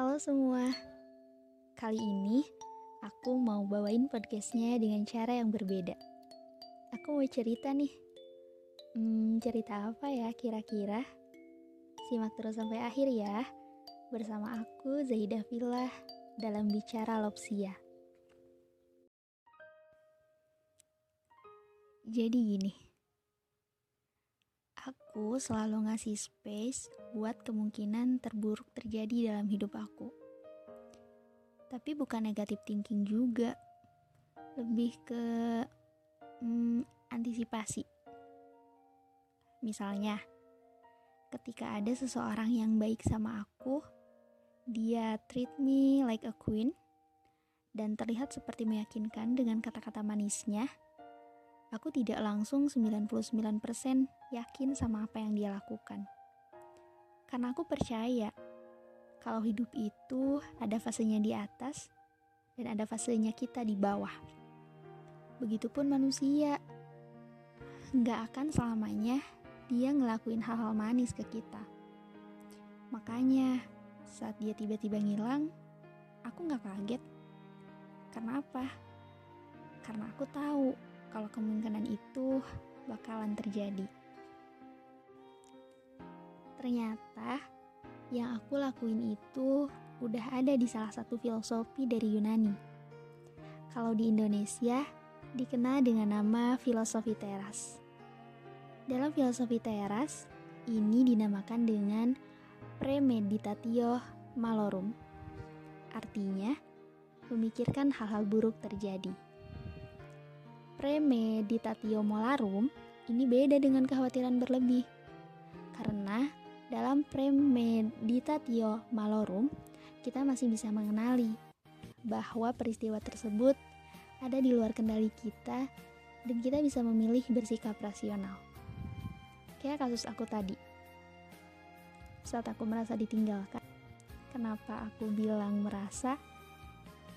Halo semua, kali ini aku mau bawain podcastnya dengan cara yang berbeda. Aku mau cerita nih, hmm, cerita apa ya kira-kira? Simak terus sampai akhir ya, bersama aku Zaidah Villa dalam Bicara Lopsia. Jadi gini, aku selalu ngasih space buat kemungkinan terburuk terjadi dalam hidup aku. Tapi bukan negatif thinking juga, lebih ke hmm, antisipasi. Misalnya, ketika ada seseorang yang baik sama aku, dia treat me like a queen dan terlihat seperti meyakinkan dengan kata-kata manisnya aku tidak langsung 99% yakin sama apa yang dia lakukan. Karena aku percaya kalau hidup itu ada fasenya di atas dan ada fasenya kita di bawah. Begitupun manusia, nggak akan selamanya dia ngelakuin hal-hal manis ke kita. Makanya saat dia tiba-tiba ngilang, aku nggak kaget. Karena apa? Karena aku tahu kalau kemungkinan itu bakalan terjadi. Ternyata yang aku lakuin itu udah ada di salah satu filosofi dari Yunani. Kalau di Indonesia dikenal dengan nama filosofi teras. Dalam filosofi teras, ini dinamakan dengan premeditatio malorum. Artinya, memikirkan hal-hal buruk terjadi premeditatio molarum ini beda dengan kekhawatiran berlebih. Karena dalam premeditatio malorum kita masih bisa mengenali bahwa peristiwa tersebut ada di luar kendali kita dan kita bisa memilih bersikap rasional. Kayak kasus aku tadi. Saat aku merasa ditinggalkan, kenapa aku bilang merasa?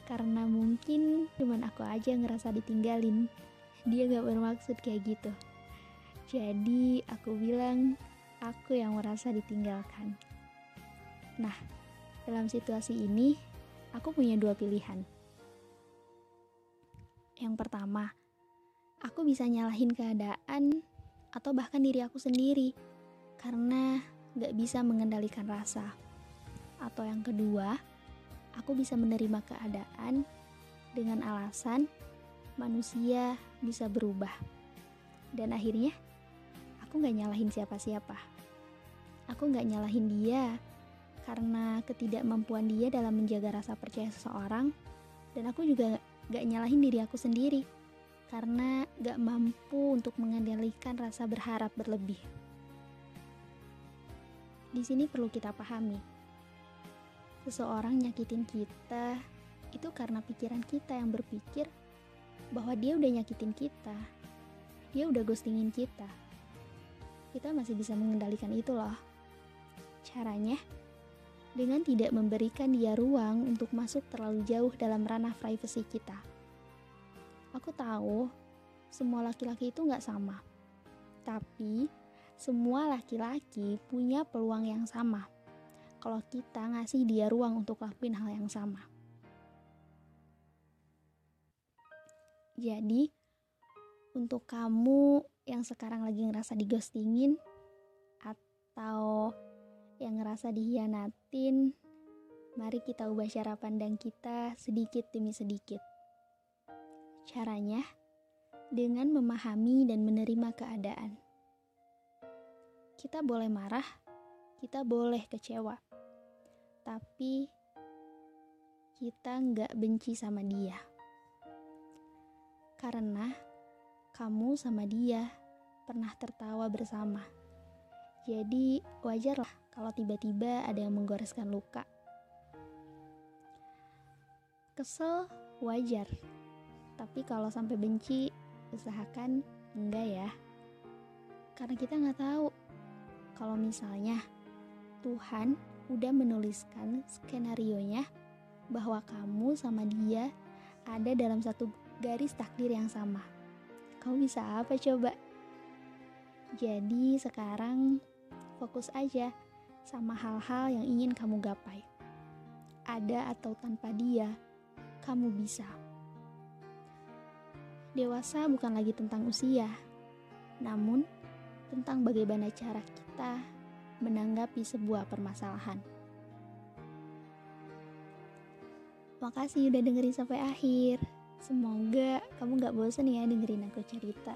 Karena mungkin cuman aku aja ngerasa ditinggalin dia gak bermaksud kayak gitu. Jadi aku bilang aku yang merasa ditinggalkan. Nah dalam situasi ini aku punya dua pilihan. Yang pertama aku bisa nyalahin keadaan atau bahkan diri aku sendiri karena gak bisa mengendalikan rasa. Atau yang kedua aku bisa menerima keadaan dengan alasan manusia bisa berubah. Dan akhirnya, aku gak nyalahin siapa-siapa. Aku gak nyalahin dia karena ketidakmampuan dia dalam menjaga rasa percaya seseorang. Dan aku juga gak nyalahin diri aku sendiri karena gak mampu untuk mengendalikan rasa berharap berlebih. Di sini perlu kita pahami, seseorang nyakitin kita itu karena pikiran kita yang berpikir bahwa dia udah nyakitin kita, dia udah ghostingin kita. Kita masih bisa mengendalikan itu loh. Caranya, dengan tidak memberikan dia ruang untuk masuk terlalu jauh dalam ranah privasi kita. Aku tahu, semua laki-laki itu nggak sama. Tapi, semua laki-laki punya peluang yang sama. Kalau kita ngasih dia ruang untuk lakuin hal yang sama. Jadi, untuk kamu yang sekarang lagi ngerasa digostingin atau yang ngerasa dihianatin, mari kita ubah cara pandang kita sedikit demi sedikit. Caranya dengan memahami dan menerima keadaan. Kita boleh marah, kita boleh kecewa, tapi kita nggak benci sama dia karena kamu sama dia pernah tertawa bersama. Jadi wajarlah kalau tiba-tiba ada yang menggoreskan luka. Kesel wajar, tapi kalau sampai benci usahakan enggak ya. Karena kita nggak tahu kalau misalnya Tuhan udah menuliskan skenario nya bahwa kamu sama dia ada dalam satu garis takdir yang sama. Kamu bisa apa coba? Jadi sekarang fokus aja sama hal-hal yang ingin kamu gapai. ada atau tanpa dia, kamu bisa. Dewasa bukan lagi tentang usia, namun tentang bagaimana cara kita menanggapi sebuah permasalahan. Makasih udah dengerin sampai akhir. Semoga kamu gak bosan ya dengerin aku cerita.